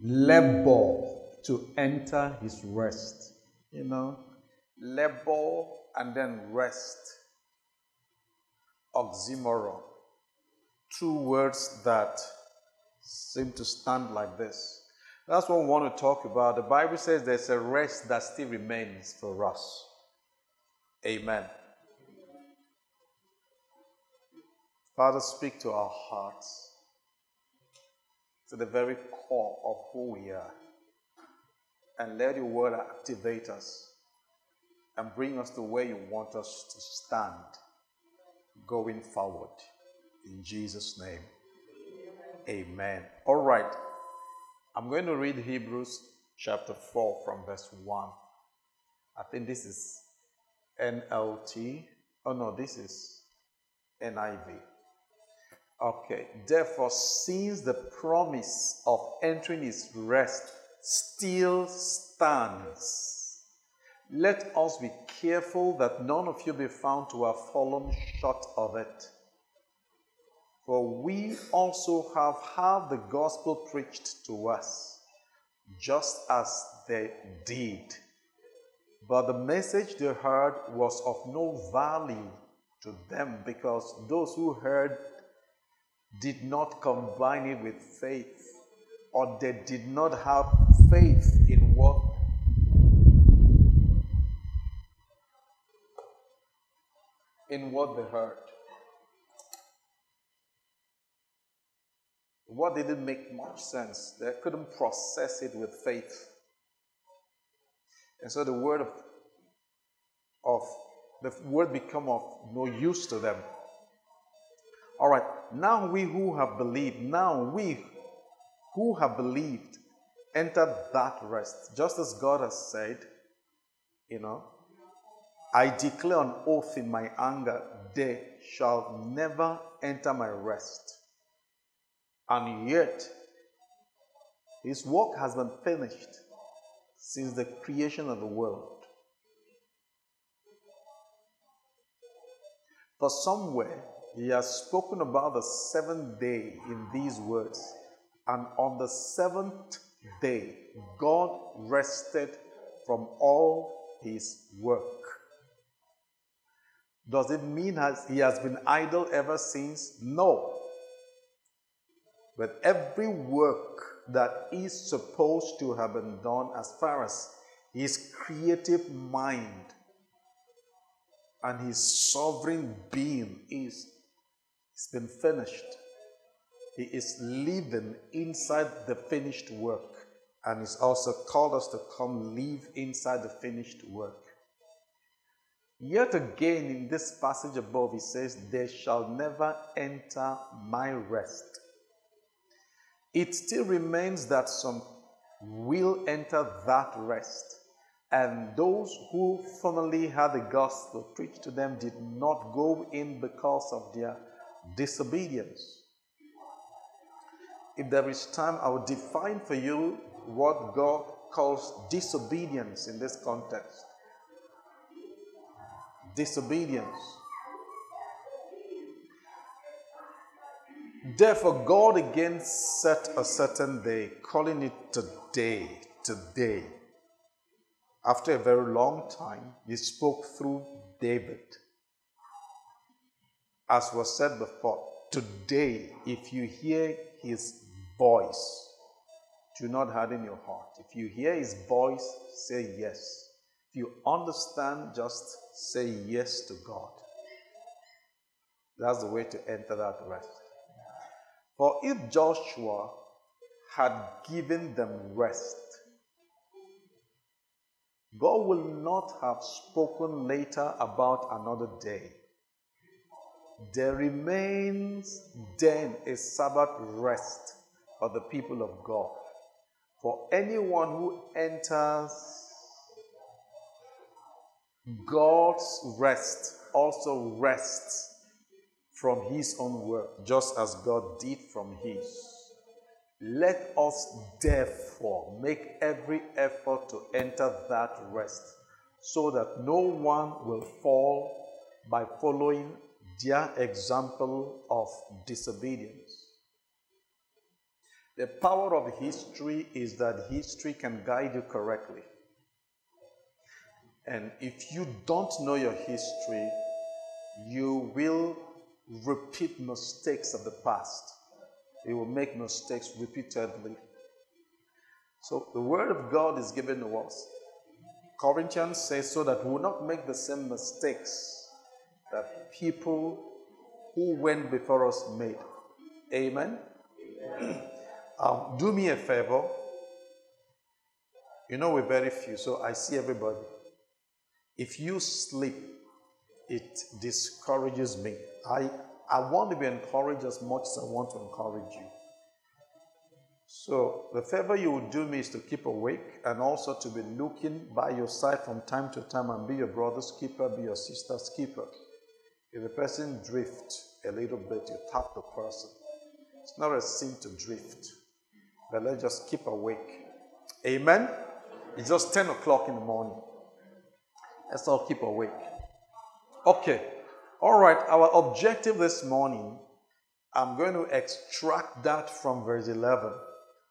labor to enter his rest. You know, labor and then rest. Oxymoron. Two words that seem to stand like this. That's what we want to talk about. The Bible says there's a rest that still remains for us. Amen. Father, speak to our hearts, to the very core of who we are, and let your word activate us and bring us to where you want us to stand going forward. In Jesus' name. Amen. All right. I'm going to read Hebrews chapter 4 from verse 1. I think this is NLT. Oh no, this is NIV. Okay. Therefore, since the promise of entering his rest still stands, let us be careful that none of you be found to have fallen short of it. For we also have had the gospel preached to us, just as they did. But the message they heard was of no value to them because those who heard did not combine it with faith, or they did not have faith in what in what they heard. What didn't make much sense. They couldn't process it with faith. And so the word of, of the word become of no use to them. All right, now we who have believed, now we who have believed enter that rest. Just as God has said, you know, I declare an oath in my anger, they shall never enter my rest. And yet, his work has been finished since the creation of the world. For somewhere, he has spoken about the seventh day in these words. And on the seventh day, God rested from all his work. Does it mean he has been idle ever since? No. But every work that is supposed to have been done as far as his creative mind and his sovereign being is, it's been finished. He is living inside the finished work and he's also called us to come live inside the finished work. Yet again, in this passage above, he says, They shall never enter my rest it still remains that some will enter that rest. And those who formerly had the gospel preached to them did not go in because of their disobedience. If there is time, I will define for you what God calls disobedience in this context. Disobedience. Therefore, God again set a certain day, calling it today, today. After a very long time, He spoke through David. As was said before, today, if you hear His voice, do not harden your heart. If you hear His voice, say yes. If you understand, just say yes to God. That's the way to enter that rest. For if Joshua had given them rest, God will not have spoken later about another day. There remains then a Sabbath rest for the people of God. For anyone who enters God's rest also rests from his own work, just as God did from his. Let us therefore make every effort to enter that rest, so that no one will fall by following their example of disobedience. The power of history is that history can guide you correctly. And if you don't know your history, you will repeat mistakes of the past. You will make mistakes repeatedly. So the word of God is given to us. Corinthians says so that we will not make the same mistakes that people who went before us made. Amen. Amen. um, do me a favor. You know, we're very few, so I see everybody. If you sleep, it discourages me. I, I want to be encouraged as much as I want to encourage you. So, the favor you would do me is to keep awake and also to be looking by your side from time to time and be your brother's keeper, be your sister's keeper. If a person drifts a little bit, you tap the person. It's not a sin to drift, but let's just keep awake. Amen? It's just 10 o'clock in the morning. Let's all keep awake. Okay. All right. Our objective this morning, I'm going to extract that from verse 11.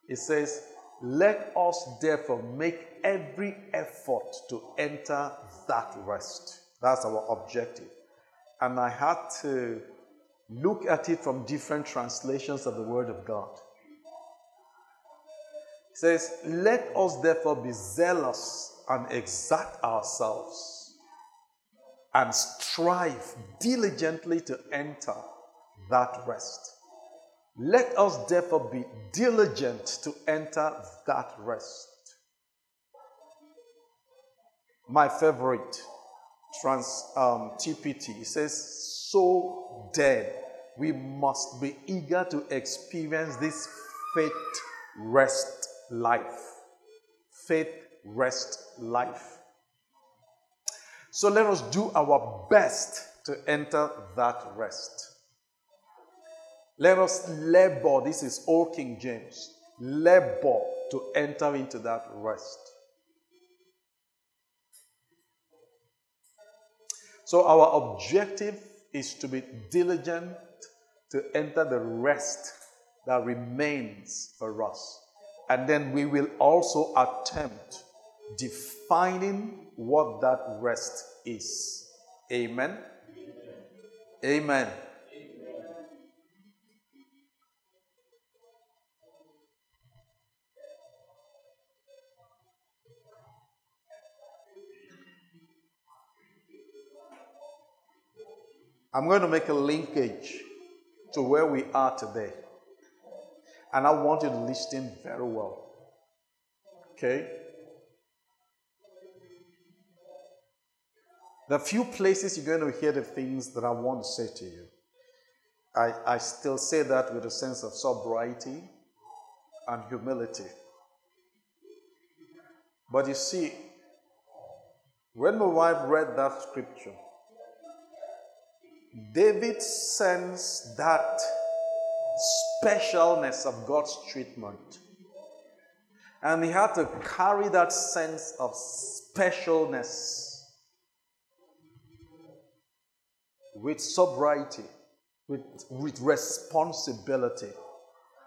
It says, Let us therefore make every effort to enter that rest. That's our objective. And I had to look at it from different translations of the Word of God. It says, Let us therefore be zealous and exact ourselves and strive diligently to enter that rest. Let us therefore be diligent to enter that rest. My favorite trans um, TPT says, "So dead, we must be eager to experience this faith rest life. Faith rest life. So let us do our best to enter that rest. Let us labor, this is Old King James, labor to enter into that rest. So, our objective is to be diligent to enter the rest that remains for us. And then we will also attempt defining what that rest is. Amen. Amen. I'm going to make a linkage to where we are today. And I want you to listen very well. Okay? Are few places you're going to hear the things that I want to say to you. I, I still say that with a sense of sobriety and humility. But you see, when my wife read that scripture, David sensed that specialness of God's treatment. And he had to carry that sense of specialness with sobriety, with, with responsibility.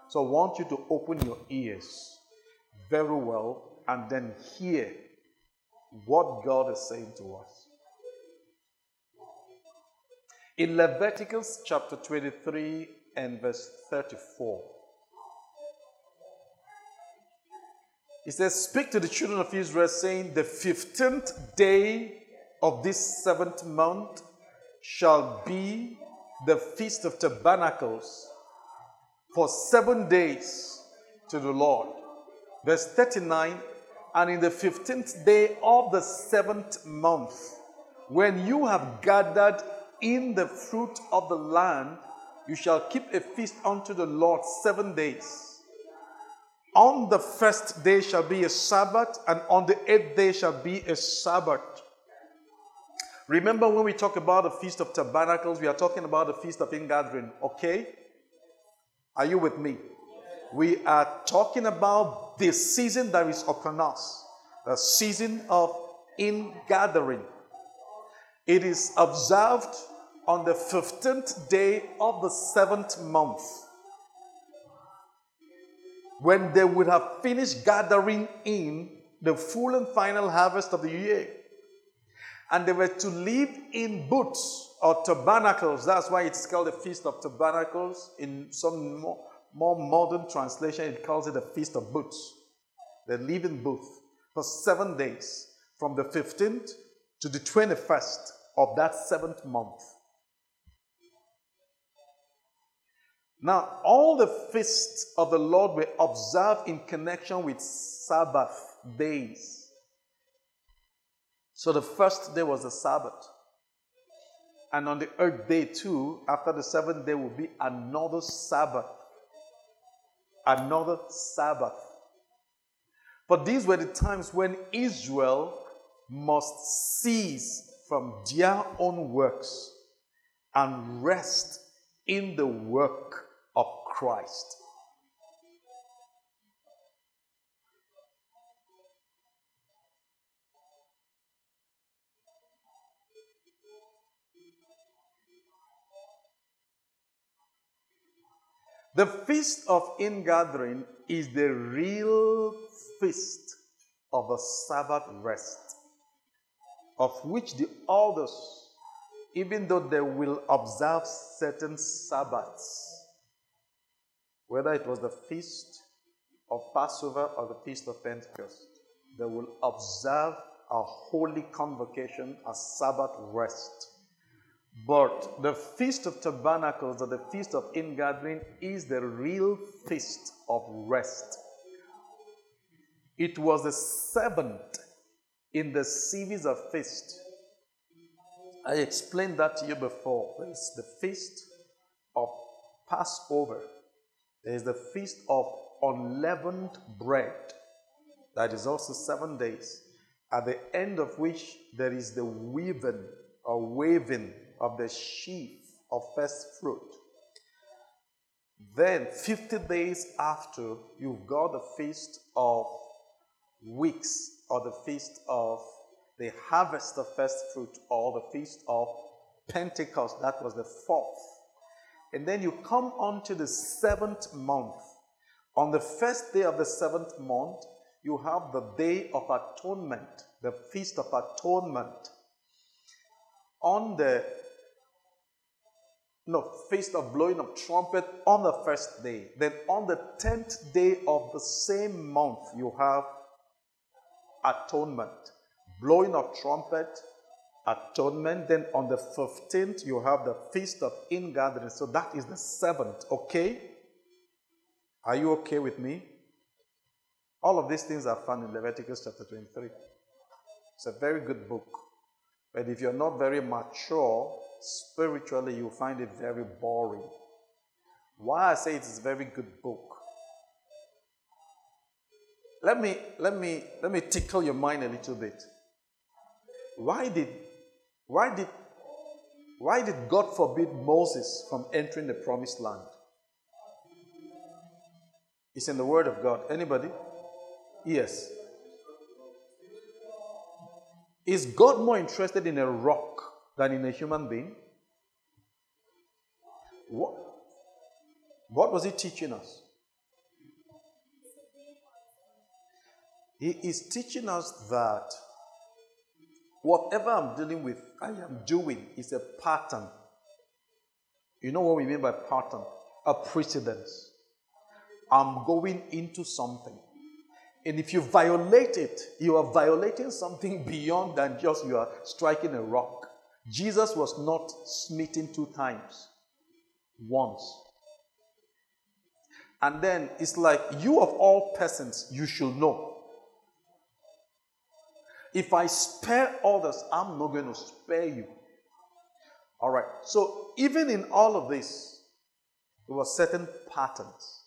So I want you to open your ears very well and then hear what God is saying to us. In Leviticus chapter 23 and verse 34, it says, Speak to the children of Israel, saying, The 15th day of this seventh month shall be the feast of tabernacles for seven days to the Lord. Verse 39 And in the 15th day of the seventh month, when you have gathered in the fruit of the land, you shall keep a feast unto the Lord seven days. On the first day shall be a Sabbath, and on the eighth day shall be a Sabbath. Remember when we talk about the Feast of Tabernacles, we are talking about the Feast of Ingathering, okay? Are you with me? We are talking about the season that is upon us, the season of ingathering. It is observed on the 15th day of the seventh month. when they would have finished gathering in the full and final harvest of the year. And they were to live in booths or tabernacles. That's why it's called the Feast of Tabernacles. In some more, more modern translation, it calls it the Feast of Booths. They live in booths for seven days, from the 15th to the 21st of that seventh month. Now, all the feasts of the Lord were observed in connection with Sabbath days. So the first day was the Sabbath. And on the eighth day, too, after the seventh day, will be another Sabbath. Another Sabbath. But these were the times when Israel must cease from their own works and rest in the work of Christ. The feast of ingathering is the real feast of a Sabbath rest, of which the elders, even though they will observe certain Sabbaths, whether it was the feast of Passover or the feast of Pentecost, they will observe a holy convocation, a Sabbath rest. But the Feast of Tabernacles or the Feast of Ingathering is the real feast of rest. It was the seventh in the series of feasts. I explained that to you before. There's the Feast of Passover, there's the Feast of Unleavened Bread, that is also seven days, at the end of which there is the weaving or waving of the sheaf of first fruit. Then, 50 days after, you've got the feast of weeks or the feast of the harvest of first fruit or the feast of Pentecost. That was the fourth. And then you come on to the seventh month. On the first day of the seventh month, you have the day of atonement, the feast of atonement. On the no, feast of blowing of trumpet on the first day. Then on the tenth day of the same month, you have atonement. Blowing of trumpet, atonement. Then on the 15th, you have the feast of ingathering. So that is the seventh, okay? Are you okay with me? All of these things are found in Leviticus chapter 23. It's a very good book. But if you're not very mature spiritually, you find it very boring. Why I say it's a very good book. Let me let me let me tickle your mind a little bit. Why did why did why did God forbid Moses from entering the promised land? It's in the word of God. Anybody? Yes. Is God more interested in a rock than in a human being? What, what was he teaching us? He is teaching us that whatever I'm dealing with, I am doing is a pattern. You know what we mean by pattern? A precedence. I'm going into something. And if you violate it, you are violating something beyond than just you are striking a rock. Jesus was not smitten two times, once. And then it's like, you of all persons, you should know. If I spare others, I'm not going to spare you. All right. So even in all of this, there were certain patterns.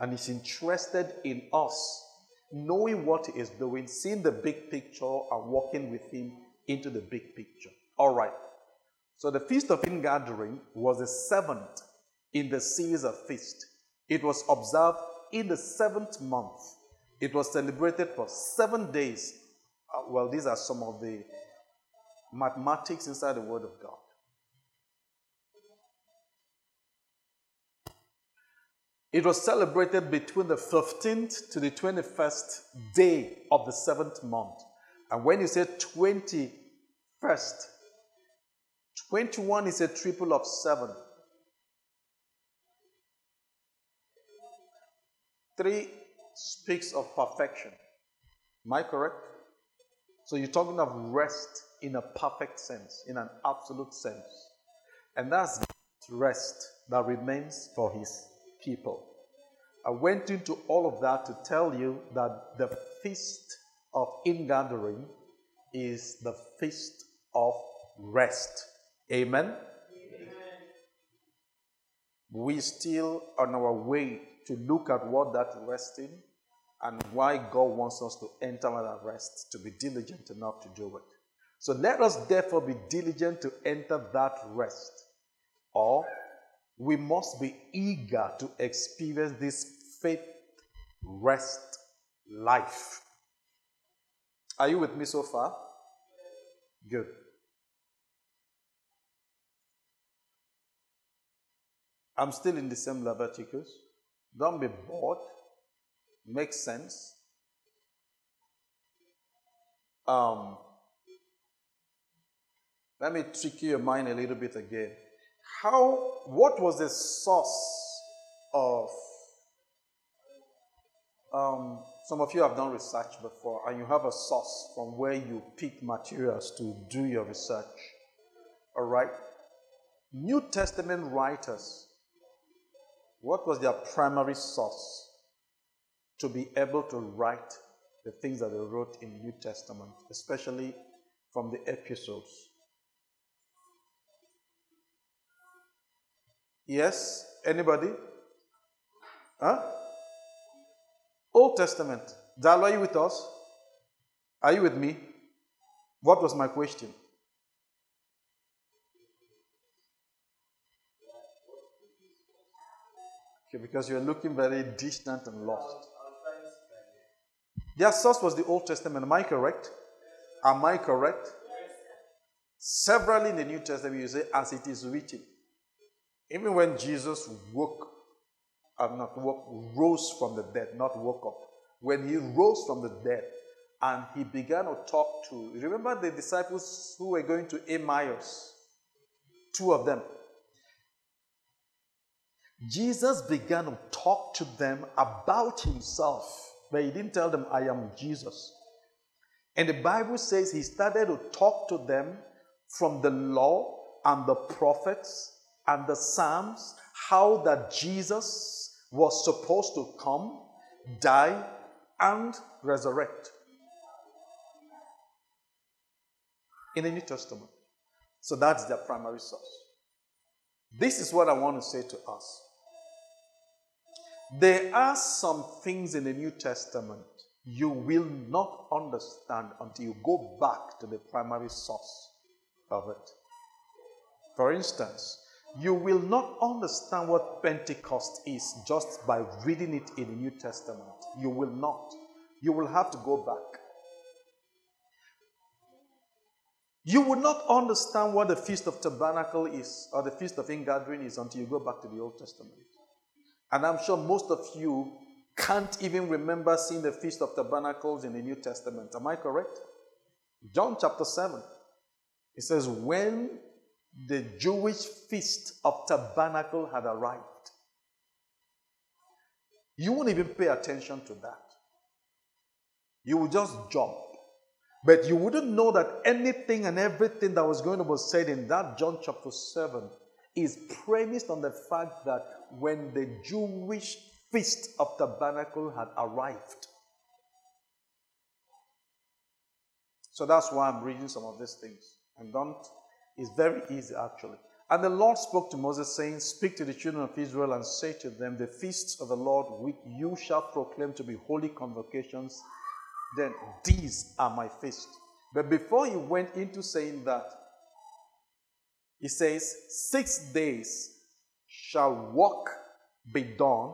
And he's interested in us knowing what he is doing, seeing the big picture, and walking with him into the big picture. All right. So the Feast of Ingathering was the seventh in the series of feasts. It was observed in the seventh month. It was celebrated for seven days. Uh, well, these are some of the mathematics inside the Word of God. It was celebrated between the 15th to the 21st day of the seventh month. And when you say 21st, 21 is a triple of 7. 3 speaks of perfection. Am I correct? So you're talking of rest in a perfect sense, in an absolute sense. And that's rest that remains for his people. I went into all of that to tell you that the feast of ingathering is the feast of rest. Amen? Amen. We still on our way to look at what that resting and why God wants us to enter that rest, to be diligent enough to do it. So let us therefore be diligent to enter that rest. Or we must be eager to experience this faith rest life. Are you with me so far? Good. I'm still in the same level, Leviticus. Don't be bored. Makes sense. Um, let me trick your mind a little bit again. How, what was the source of, um, some of you have done research before and you have a source from where you pick materials to do your research. All right? New Testament writers, what was their primary source to be able to write the things that they wrote in the New Testament, especially from the epistles? Yes? Anybody? Huh? Old Testament. Dal, are you with us? Are you with me? What was my question? Okay, because you're looking very distant and lost. Their source was the Old Testament. Am I correct? Am I correct? Severally in the New Testament, you say, as it is written. Even when Jesus woke, uh, not woke, rose from the dead, not woke up. When he rose from the dead and he began to talk to, remember the disciples who were going to Emmaus? Two of them. Jesus began to talk to them about himself, but he didn't tell them, I am Jesus. And the Bible says he started to talk to them from the law and the prophets and the Psalms how that Jesus was supposed to come, die, and resurrect. In the New Testament. So that's their primary source. This is what I want to say to us. There are some things in the New Testament you will not understand until you go back to the primary source of it. For instance, you will not understand what Pentecost is just by reading it in the New Testament. You will not. You will have to go back. You will not understand what the Feast of Tabernacle is or the Feast of Ingathering is until you go back to the Old Testament. And I'm sure most of you can't even remember seeing the Feast of Tabernacles in the New Testament. Am I correct? John chapter 7. It says, When the Jewish feast of tabernacle had arrived. You won't even pay attention to that. You will just jump. But you wouldn't know that anything and everything that was going to be said in that John chapter 7 is premised on the fact that when the Jewish feast of tabernacle had arrived. So that's why I'm reading some of these things. And don't it's very easy, actually. And the Lord spoke to Moses, saying, Speak to the children of Israel and say to them, The feasts of the Lord which you shall proclaim to be holy convocations, then these are my feasts. But before he went into saying that, he says, Six days shall work be done,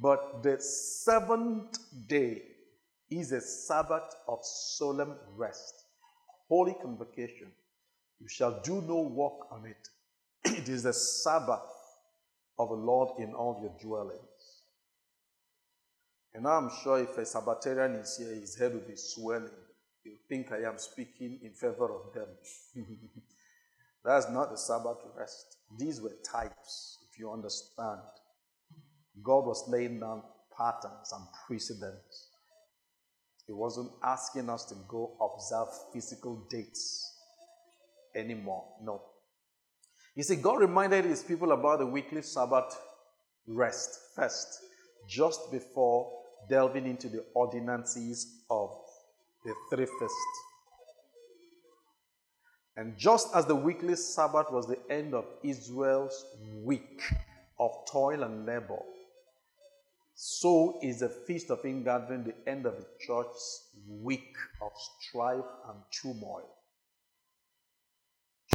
but the seventh day is a Sabbath of solemn rest, holy convocation. You shall do no work on it. It is the Sabbath of the Lord in all your dwellings. And I'm sure if a Sabbatarian is here, his head will be swelling. You think I am speaking in favor of them. That's not the Sabbath rest. These were types, you understand. God was laying down patterns and precedents. He wasn't asking us to go observe physical dates anymore. No. You see, God reminded his people about the weekly Sabbath rest first, just before delving into the ordinances of the three feasts. And just as the weekly Sabbath was the end of Israel's week of toil and labor, so is the Feast of Ingathering the end of the church's week of strife and turmoil.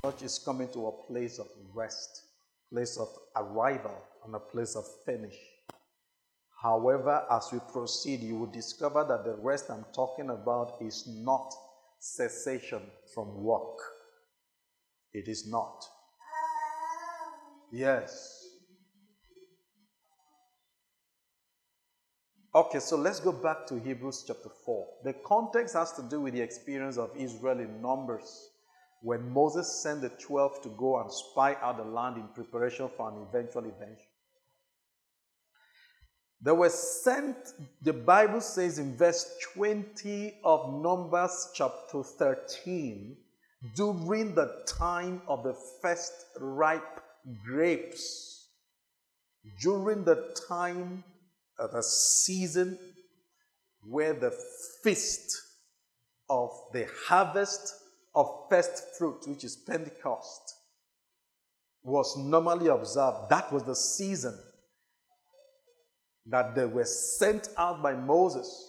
Church is coming to a place of rest, place of arrival, and a place of finish. However, as we proceed, you will discover that the rest I'm talking about is not cessation from work. It is not. Yes. Okay, so let's go back to Hebrews chapter 4. The context has to do with the experience of Israel in Numbers when Moses sent the 12 to go and spy out the land in preparation for an eventual event. They were sent, the Bible says in verse 20 of Numbers chapter 13, during the time of the first ripe grapes, during the time of the season where the feast of the harvest of first fruit, which is Pentecost, was normally observed. That was the season that they were sent out by Moses.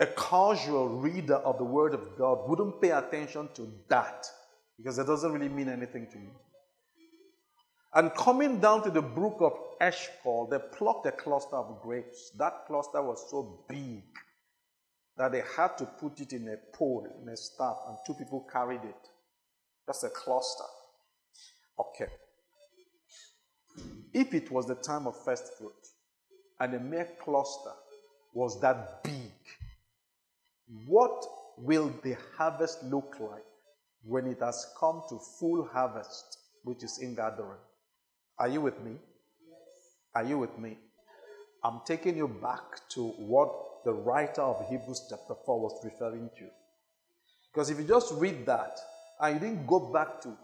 A casual reader of the Word of God wouldn't pay attention to that because it doesn't really mean anything to you. And coming down to the brook of Eshcol, they plucked a cluster of grapes. That cluster was so big that they had to put it in a pole, in a staff, and two people carried it. That's a cluster. Okay. If it was the time of first fruit, and a mere cluster was that big, what will the harvest look like when it has come to full harvest, which is in gathering? Are you with me? Are you with me? I'm taking you back to what the writer of Hebrews chapter 4 was referring to. Because if you just read that and you didn't go back to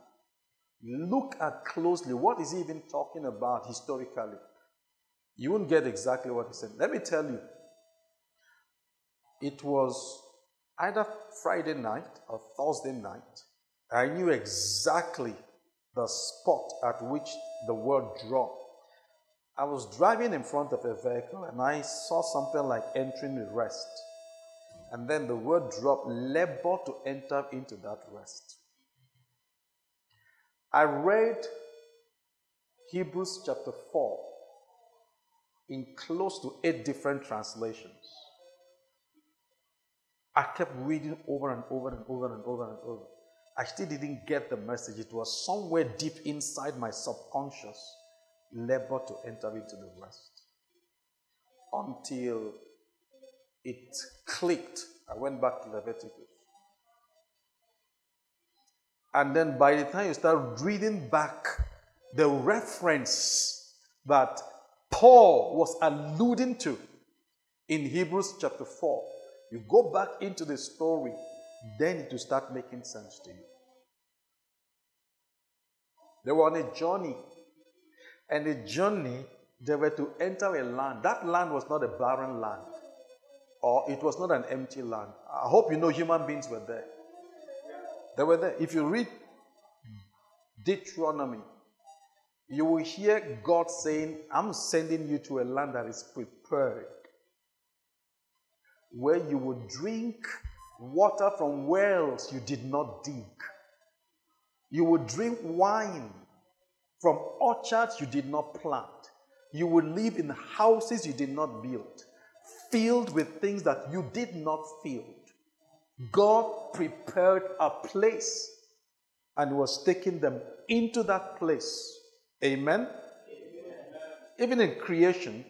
look at closely what is he even talking about historically, you won't get exactly what he said. Let me tell you, it was either Friday night or Thursday night. I knew exactly the spot at which the word dropped. I was driving in front of a vehicle and I saw something like entering the rest. And then the word dropped, labor to enter into that rest. I read Hebrews chapter 4 in close to eight different translations. I kept reading over and over and over and over and over. I still didn't get the message. It was somewhere deep inside my subconscious labor to enter into the rest. Until it clicked. I went back to Leviticus. And then by the time you start reading back the reference that Paul was alluding to in Hebrews chapter 4, you go back into the story then it will start making sense to you. They were on a journey, and the journey they were to enter a land. That land was not a barren land, or it was not an empty land. I hope you know human beings were there. They were there. If you read Deuteronomy, you will hear God saying, I'm sending you to a land that is prepared, where you would drink water from wells you did not dig. You would drink wine from orchards you did not plant. You would live in houses you did not build, filled with things that you did not fill. God prepared a place and was taking them into that place. Amen? Amen. even in creation,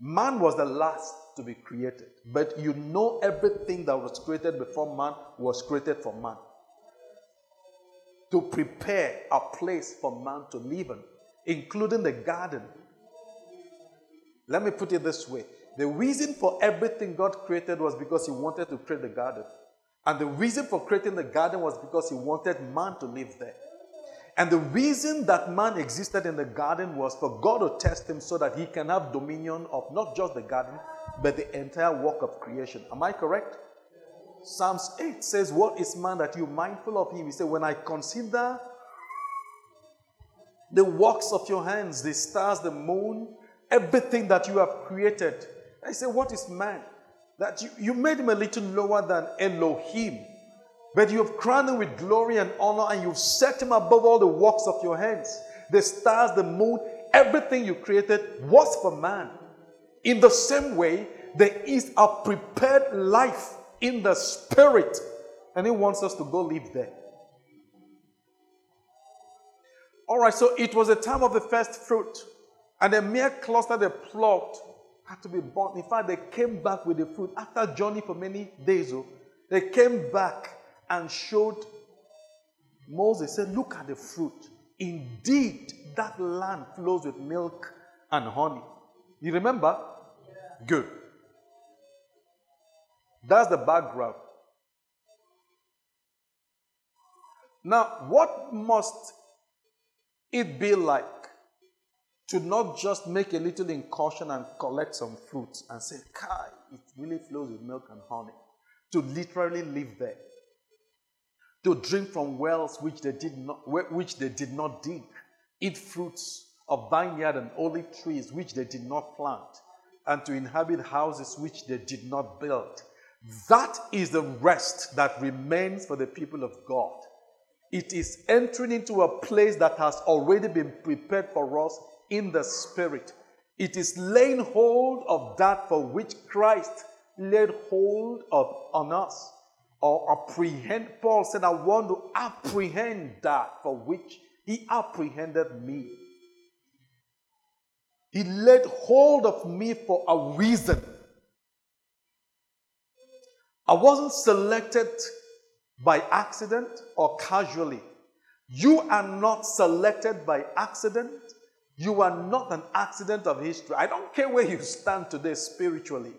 man was the last to be created. But you know everything that was created before man was created for man. To prepare a place for man to live in, including the garden. Let me put it this way the reason for everything God created was because He wanted to create the garden. And the reason for creating the garden was because He wanted man to live there. And the reason that man existed in the garden was for God to test him so that he can have dominion of not just the garden, but the entire work of creation. Am I correct? Psalms 8 says, What is man that you mindful of him? He said, When I consider the works of your hands, the stars, the moon, everything that you have created, I say, What is man? That you, you made him a little lower than Elohim. But you have crowned him with glory and honor, and you've set him above all the works of your hands. The stars, the moon, everything you created was for man. In the same way, there is a prepared life in the spirit, and he wants us to go live there. All right, so it was a time of the first fruit, and a mere cluster they plucked had to be burnt. In fact, they came back with the fruit after journey for many days. Oh, they came back and showed Moses, said, Look at the fruit. Indeed, that land flows with milk and honey. You remember? Yeah. Good. That's the background. Now, what must it be like to not just make a little incursion and collect some fruits and say, Kai, it really flows with milk and honey? To literally live there to drink from wells which they did not, which they did not dig, eat fruits of vineyard and olive trees which they did not plant, and to inhabit houses which they did not build. That is the rest that remains for the people of God. It is entering into a place that has already been prepared for us in the Spirit. It is laying hold of that for which Christ laid hold of on us or apprehend. Paul said, I want to apprehend that for which he apprehended me. He laid hold of me for a reason. I wasn't selected by accident or casually. You are not selected by accident. You are not an accident of history. I don't care where you stand today spiritually.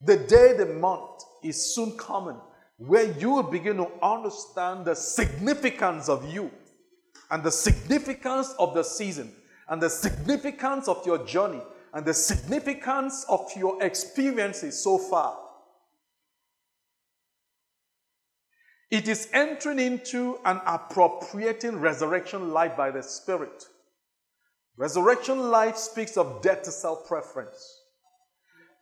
The day, the month is soon coming where you will begin to understand the significance of you and the significance of the season and the significance of your journey and the significance of your experiences so far. It is entering into and appropriating resurrection life by the Spirit. Resurrection life speaks of death to self preference.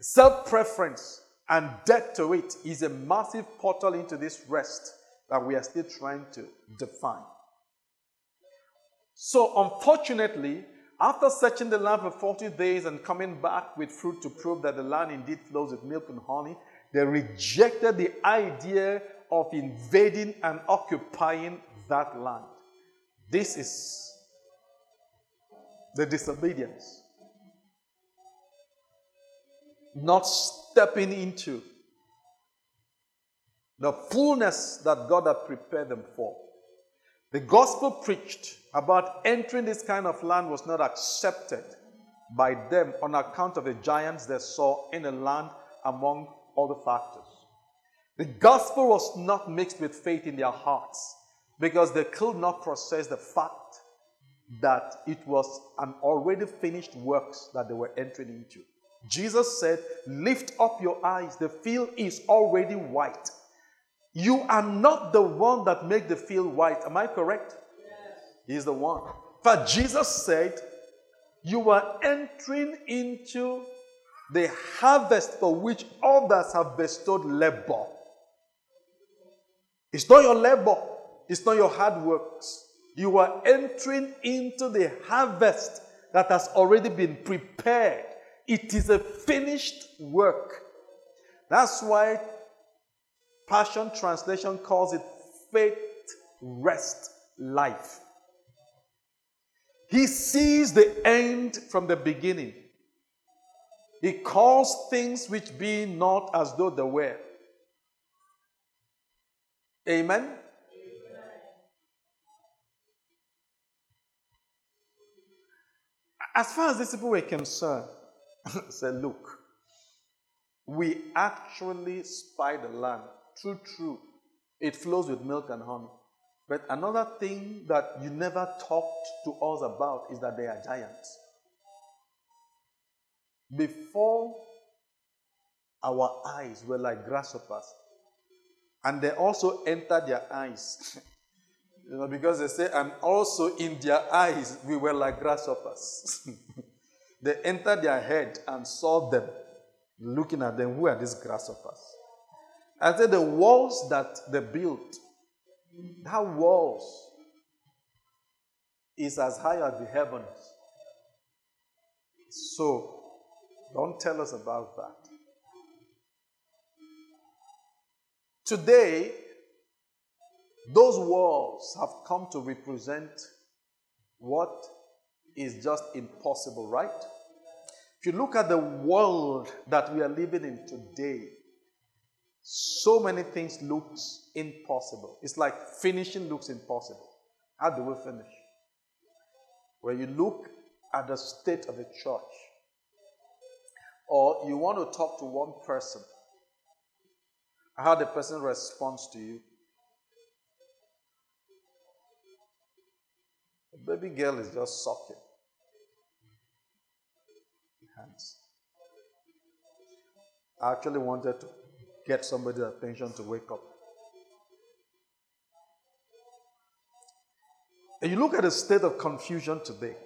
Self preference and death to it is a massive portal into this rest that we are still trying to define. So, unfortunately, after searching the land for 40 days and coming back with fruit to prove that the land indeed flows with milk and honey, they rejected the idea of invading and occupying that land. This is the disobedience not stepping into the fullness that God had prepared them for. The gospel preached about entering this kind of land was not accepted by them on account of the giants they saw in the land among other factors. The gospel was not mixed with faith in their hearts because they could not process the fact that it was an already finished works that they were entering into. Jesus said, Lift up your eyes. The field is already white. You are not the one that make the field white. Am I correct? Yes. He's the one. But Jesus said, You are entering into the harvest for which others have bestowed labor. It's not your labor, it's not your hard works. You are entering into the harvest that has already been prepared it is a finished work. That's why Passion Translation calls it faith rest life. He sees the end from the beginning. He calls things which be not as though they were. Amen? As far as these people were concerned, said, look, we actually spy the land. True, true. It flows with milk and honey. But another thing that you never talked to us about is that they are giants. Before our eyes were like grasshoppers, and they also entered their eyes. you know, because they say, and also in their eyes we were like grasshoppers. they entered their head and saw them, looking at them. Who are these grasshoppers? I said, the walls that they built, that walls is as high as the heavens. So, don't tell us about that. Today, those walls have come to represent what is just impossible, right? If you look at the world that we are living in today, so many things looks impossible. It's like finishing looks impossible. How do we finish? When you look at the state of the church, or you want to talk to one person, how the person responds to you. The baby girl is just sucking hands. I actually wanted to get somebody's attention to wake up. And you look at the state of confusion today.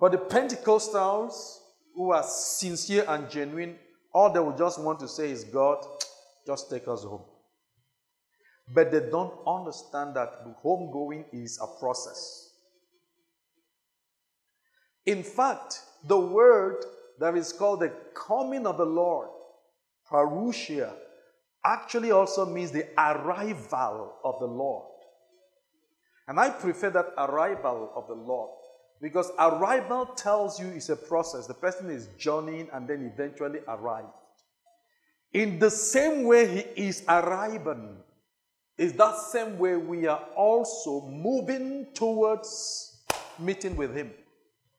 But the Pentecostals who are sincere and genuine, all they will just want to say is, God, just take us home. But they don't understand that homegoing is a process. In fact, the word that is called the coming of the Lord, parousia, actually also means the arrival of the Lord. And I prefer that arrival of the Lord because arrival tells you it's a process. The person is journeying and then eventually arrived. In the same way he is arriving, is that same way we are also moving towards meeting with him.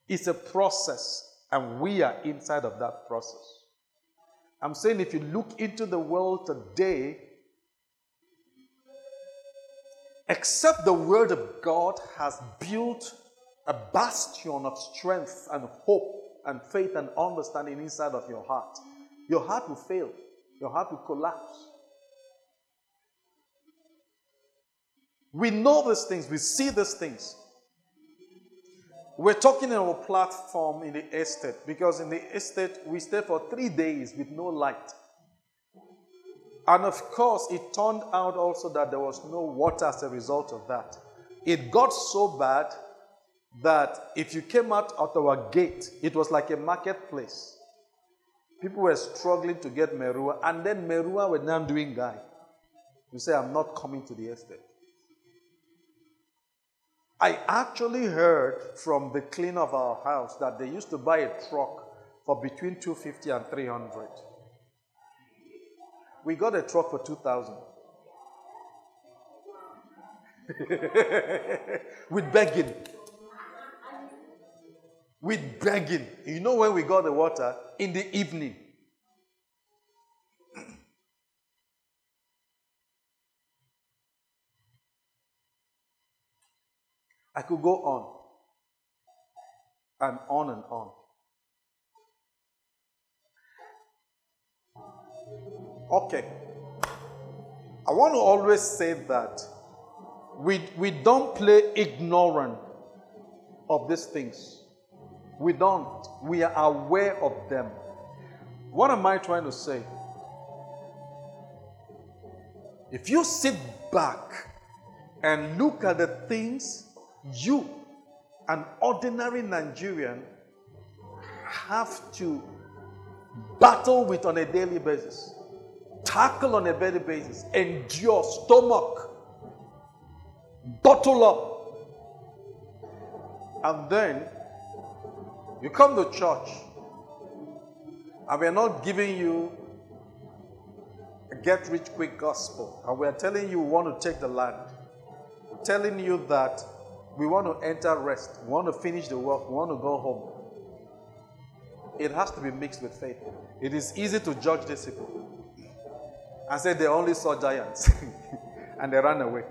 It's a process, and we are inside of that process. I'm saying if you look into the world today, except the Word of God has built a bastion of strength and hope and faith and understanding inside of your heart, your heart will fail. Your heart will collapse. We know these things, we see these things. We're talking in our platform in the estate because in the estate we stay for three days with no light. And of course, it turned out also that there was no water as a result of that. It got so bad that if you came out at our gate, it was like a marketplace. People were struggling to get Merua, and then Merua were now doing guy. You say, I'm not coming to the estate. I actually heard from the cleaner of our house that they used to buy a truck for between 250 and 300. We got a truck for 2000. With begging with begging. You know when we got the water? In the evening. I could go on and on and on. Okay. I want to always say that we, we don't play ignorant of these things. We don't. We are aware of them. What am I trying to say? If you sit back and look at the things you, an ordinary Nigerian, have to battle with on a daily basis, tackle on a daily basis, endure, stomach, bottle up. And then you come to church and we are not giving you a get rich quick gospel. And we are telling you we want to take the land. We're telling you that we want to enter rest. We want to finish the work. We want to go home. It has to be mixed with faith. It is easy to judge these people and say they only saw giants and they ran away.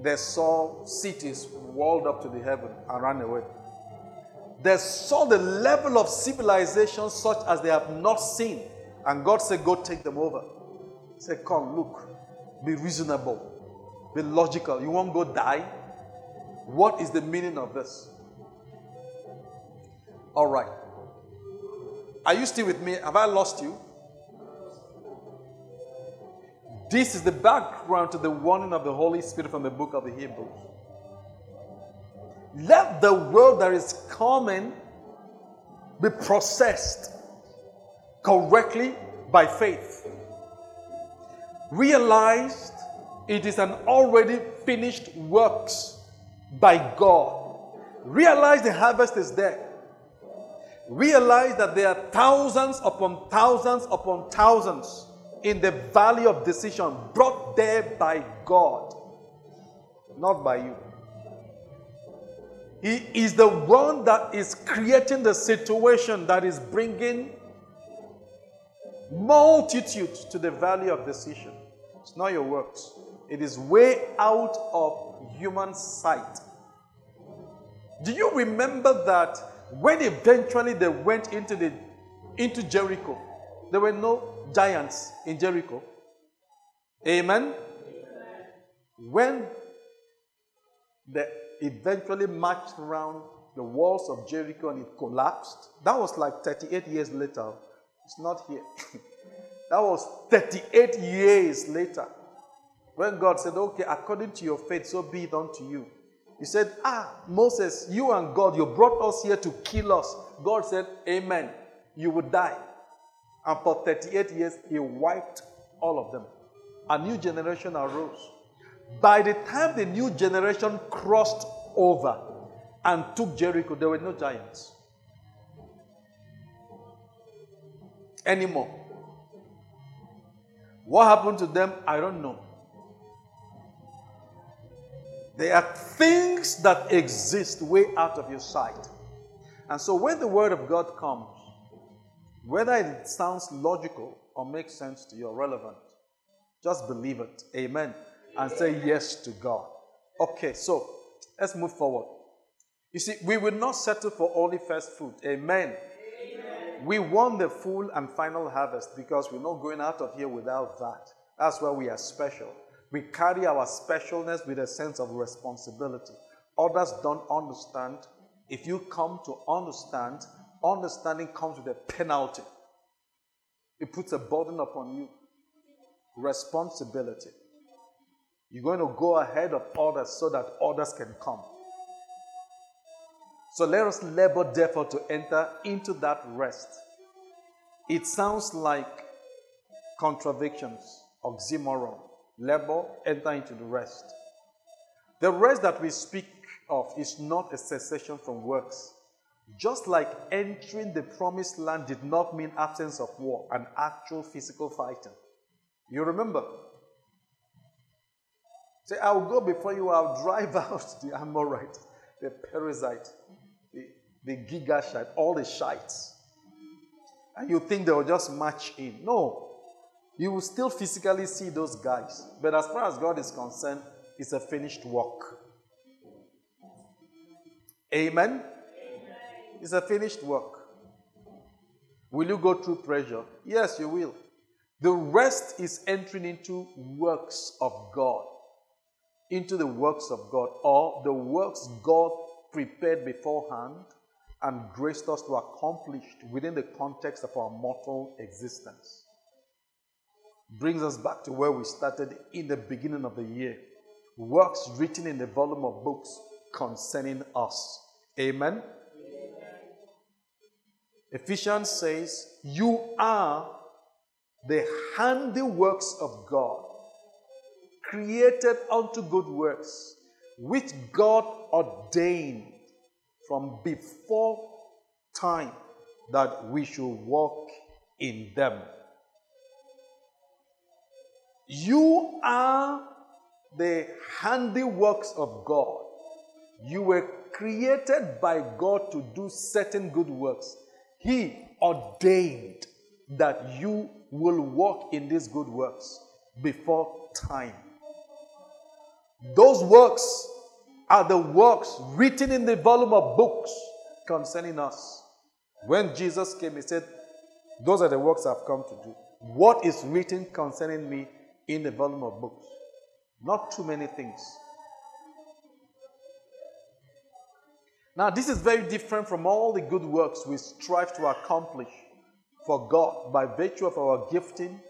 They saw cities walled up to the heaven and ran away. They saw the level of civilization such as they have not seen. And God said, Go take them over. Said, Come, look, be reasonable, be logical. You won't go die? What is the meaning of this? All right. Are you still with me? Have I lost you? This is the background to the warning of the Holy Spirit from the book of the Hebrews. Let the world that is coming be processed correctly by faith. Realized it is an already finished works by God. Realize the harvest is there. Realize that there are thousands upon thousands upon thousands in the valley of decision brought there by God, not by you. He is the one that is creating the situation that is bringing multitude to the valley of decision. It's not your works, it is way out of human sight. Do you remember that when eventually they went into, the, into Jericho, there were no giants in Jericho? Amen? When they eventually marched around the walls of Jericho and it collapsed. That was like 38 years later. It's not here. that was 38 years later. When God said, Okay, according to your faith, so be it unto you. He said, Ah, Moses, you and God, you brought us here to kill us. God said, Amen. You would die. And for 38 years, He wiped all of them. A new generation arose. By the time the new generation crossed over and took Jericho, there were no giants anymore. What happened to them, I don't know. There are things that exist way out of your sight. And so when the word of God comes, whether it sounds logical or makes sense to you or relevant, just believe it. Amen and say yes to God. Okay, so let's move forward. You see, we will not settle for only first fruit. Amen. Amen. We want the full and final harvest because we're not going out of here without that. That's why we are special. We carry our specialness with a sense of responsibility. Others don't understand. If you come to understand, understanding comes with a penalty. It puts a burden upon you. Responsibility. You're going to go ahead of others so that others can come. So let us labor, therefore, to enter into that rest. It sounds like contradictions, oxymoron. Labor, enter into the rest. The rest that we speak of is not a cessation from works. Just like entering the promised land did not mean absence of war and actual physical fighting. You remember, Say, I'll go before you, I'll drive out the Amorite, the Perizzite, the, the Girgashite, all the shites. And you think they will just march in. No. You will still physically see those guys. But as far as God is concerned, it's a finished work. Amen? Amen? It's a finished work. Will you go through pressure? Yes, you will. The rest is entering into works of God into the works of God or the works God prepared beforehand and graced us to accomplish within the context of our mortal existence. Brings us back to where we started in the beginning of the year. Works written in the volume of books concerning us. Amen. Amen. Ephesians says, You are the handiworks of God created unto good works, which God ordained from before time that we should walk in them. You are the handiworks of God. You were created by God to do certain good works. He ordained that you will walk in these good works before time. Those works are the works written in the volume of books concerning us. When Jesus came, He said, Those are the works I've come to do. What is written concerning me in the volume of books? Not too many things. Now, this is very different from all the good works we strive to accomplish for God by virtue of our giftings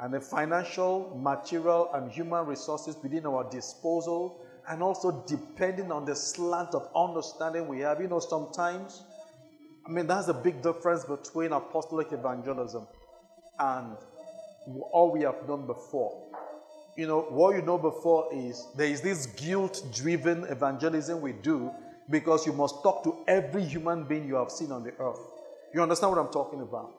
and the financial, material, and human resources within our disposal, and also depending on the slant of understanding we have. You know, sometimes, I mean, that's a big difference between apostolic evangelism and all we have done before. You know, what you know before is there is this guilt driven evangelism we do because you must talk to every human being you have seen on the earth. You understand what I'm talking about?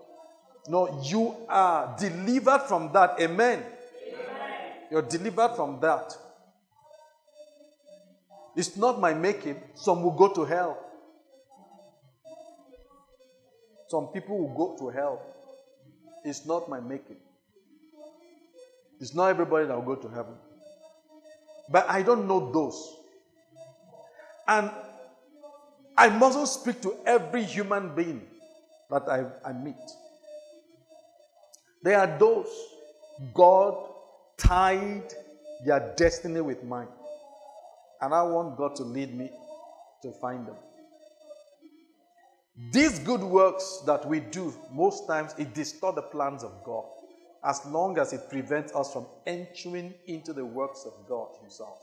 No, you are delivered from that. Amen. Amen. You're delivered from that. It's not my making. Some will go to hell. Some people will go to hell. It's not my making. It's not everybody that will go to heaven. But I don't know those. And I mustn't speak to every human being that I, I meet. There are those God tied their destiny with mine. And I want God to lead me to find them. These good works that we do, most times it distorts the plans of God as long as it prevents us from entering into the works of God Himself.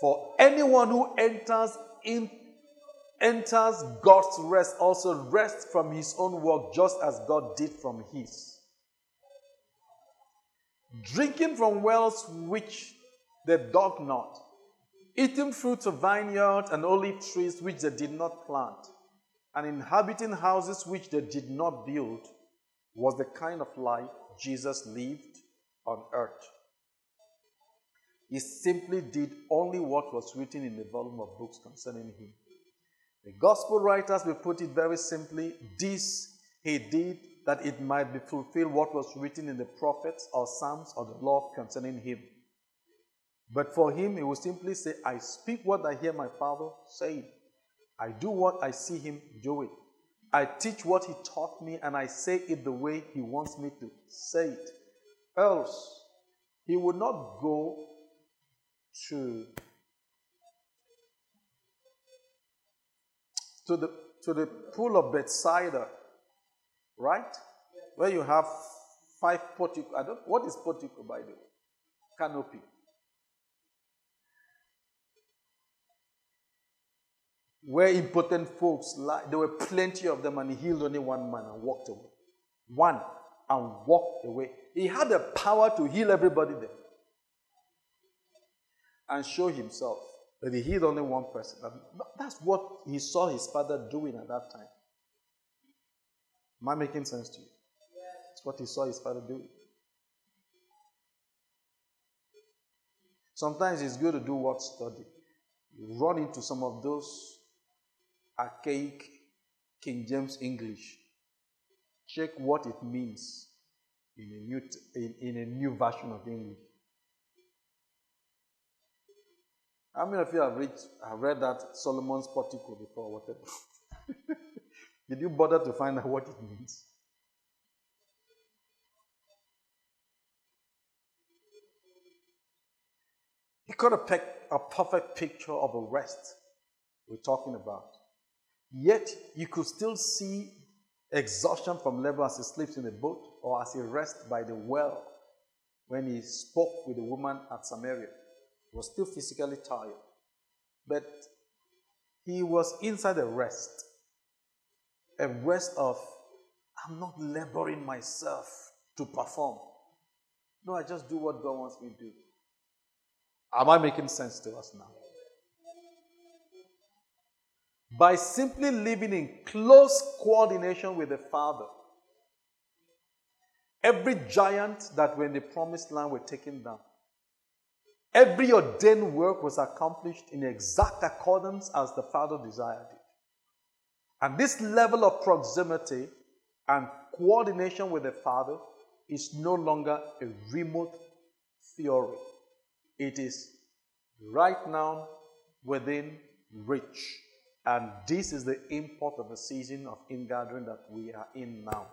For anyone who enters in enters God's rest also rests from his own work just as God did from his. Drinking from wells which they dug not, eating fruits of vineyards and olive trees which they did not plant, and inhabiting houses which they did not build, was the kind of life Jesus lived on earth. He simply did only what was written in the volume of books concerning him. The gospel writers will put it very simply this he did that it might be fulfilled what was written in the prophets or Psalms or the law concerning him. But for him, he will simply say, I speak what I hear my Father say. I do what I see him do it. I teach what he taught me, and I say it the way he wants me to say it. Else, he would not go to to the to the pool of Bethsaida, right? Where you have five portico. I don't what is portico by the way? Canopy. Where important folks lie, there were plenty of them, and he healed only one man and walked away. One and walked away. He had the power to heal everybody there and show himself. But he healed only one person. That's what he saw his father doing at that time. Am I making sense to you? That's what he saw his father doing. Sometimes it's good to do what study. You run into some of those archaic King James English. Check what it means in a new, in, in a new version of English. How many of you have read, have read that Solomon's portico before, whatever? Did you bother to find out what it means? He got a, pe- a perfect picture of a rest we're talking about. Yet you could still see exhaustion from labor as he sleeps in the boat or as he rests by the well when he spoke with the woman at Samaria He was still physically tired. But he was inside a rest. A rest of, I'm not laboring myself to perform. No, I just do what God wants me to do. Am I making sense to us now? By simply living in close coordination with the Father, every giant that were in the promised land were taken down. Every ordained work was accomplished in exact accordance as the Father desired it. And this level of proximity and coordination with the Father is no longer a remote theory. It is right now within reach. And this is the import of the season of ingathering that we are in now.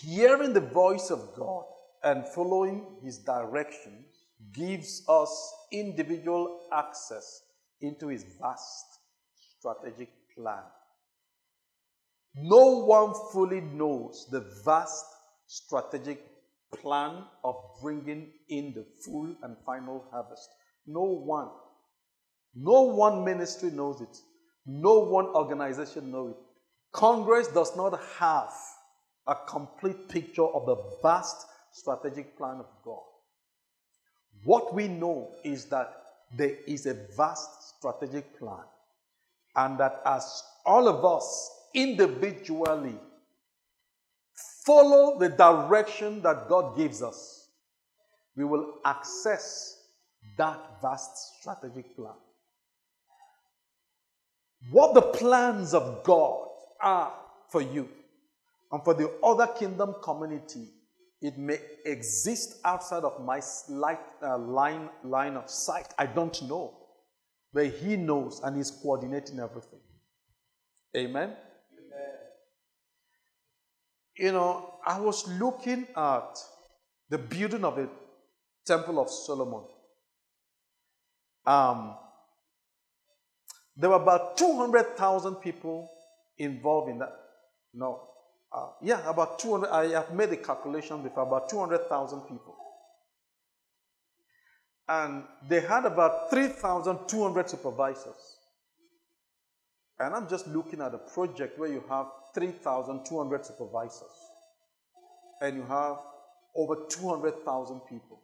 Hearing the voice of God and following his directions gives us individual access into his vast strategic plan. No one fully knows the vast strategic plan of bringing in the full and final harvest. No one. No one ministry knows it. No one organization knows it. Congress does not have a complete picture of the vast strategic plan of God. What we know is that there is a vast strategic plan, and that as all of us individually follow the direction that God gives us, we will access that vast strategic plan. What the plans of God are for you and for the other kingdom community it may exist outside of my uh, line, line of sight. I don't know. But He knows and He's coordinating everything. Amen? You know, I was looking at the building of the Temple of Solomon. Um, there were about 200,000 people involved in that. No, uh, yeah, about 200. I have made a calculation before about 200,000 people. And they had about 3,200 supervisors. And I'm just looking at a project where you have 3,200 supervisors. And you have over 200,000 people.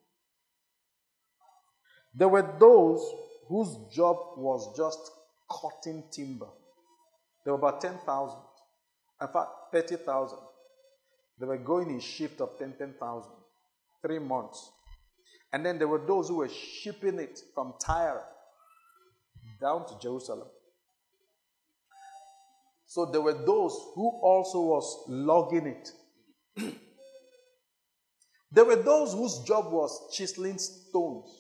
There were those whose job was just cutting timber. There were about 10,000. In fact, 30,000. They were going in shift of 10, 10,000, three months. And then there were those who were shipping it from Tyre down to Jerusalem. So there were those who also was logging it. there were those whose job was chiseling stones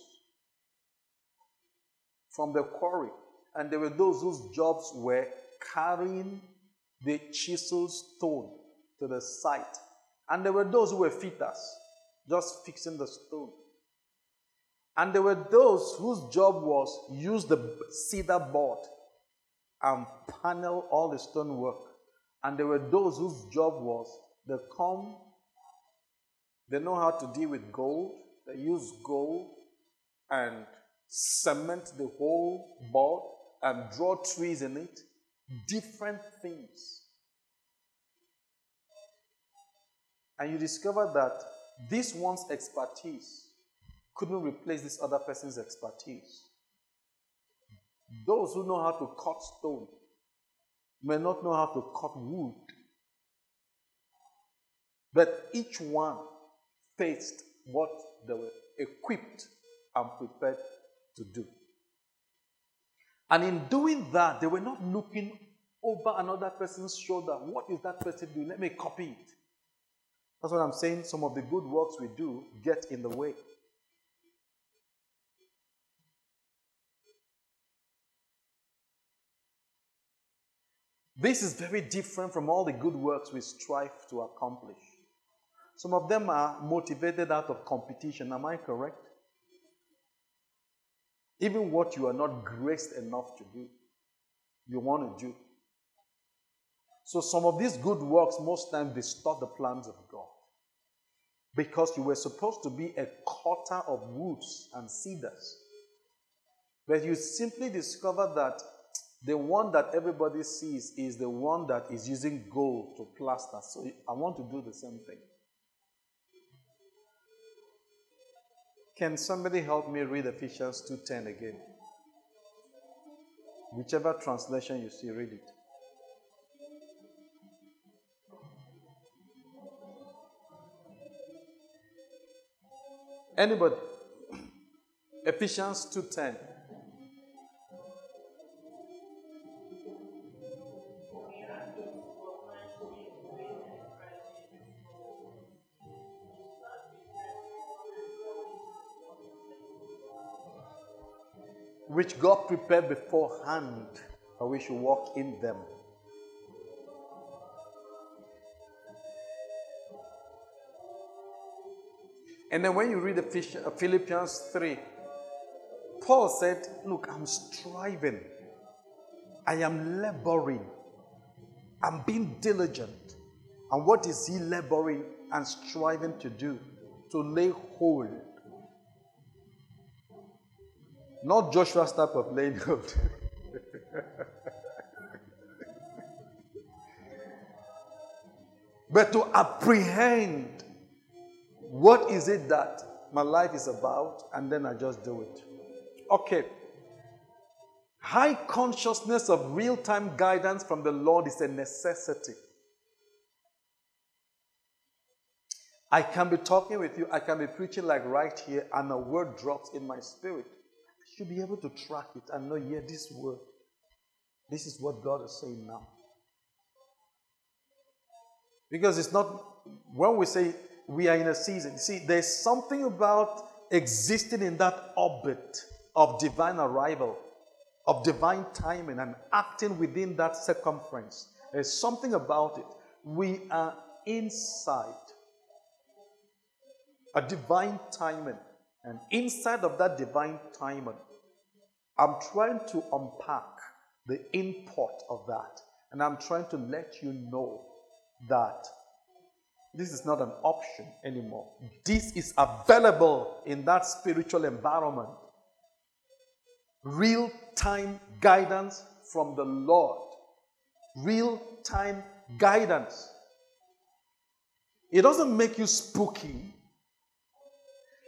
from the quarry. And there were those whose jobs were carrying the chiseled stone to the site. And there were those who were fitters, just fixing the stone. And there were those whose job was use the cedar board and panel all the stonework. And there were those whose job was they come, they know how to deal with gold, they use gold and cement the whole board and draw trees in it different things. And you discover that this one's expertise couldn't replace this other person's expertise. Those who know how to cut stone may not know how to cut wood. But each one faced what they were equipped and prepared to do. And in doing that, they were not looking over another person's shoulder. What is that person doing? Let me copy it. That's what I'm saying. Some of the good works we do get in the way. This is very different from all the good works we strive to accomplish. Some of them are motivated out of competition. Am I correct? Even what you are not graced enough to do, you want to do. So some of these good works, most times, distort the plans of God. Because you were supposed to be a cutter of woods and cedars. But you simply discover that The one that everybody sees is the one that is using gold to plaster. So I want to do the same thing. Can somebody help me read Ephesians 2:10 again? Whichever translation you see, read it. Anybody? Ephesians 2:10. Which God prepared beforehand that we should walk in them. And then when you read uh, Philippians 3, Paul said, Look, I'm striving. I am laboring. I'm being diligent. And what is he laboring and striving to do? To lay hold not Joshua's type of hold. but to apprehend what is it that my life is about, and then I just do it. Okay. High consciousness of real time guidance from the Lord is a necessity. I can be talking with you, I can be preaching like right here, and a word drops in my spirit should be able to track it and know, yeah, this word, this is what God is saying now. Because it's not, when we say we are in a season, see, there's something about existing in that orbit of divine arrival, of divine timing, and acting within that circumference. There's something about it. We are inside a divine timing. And inside of that divine timing, I'm trying to unpack the import of that. And I'm trying to let you know that this is not an option anymore. This is available in that spiritual environment. Real time guidance from the Lord. Real time guidance. It doesn't make you spooky.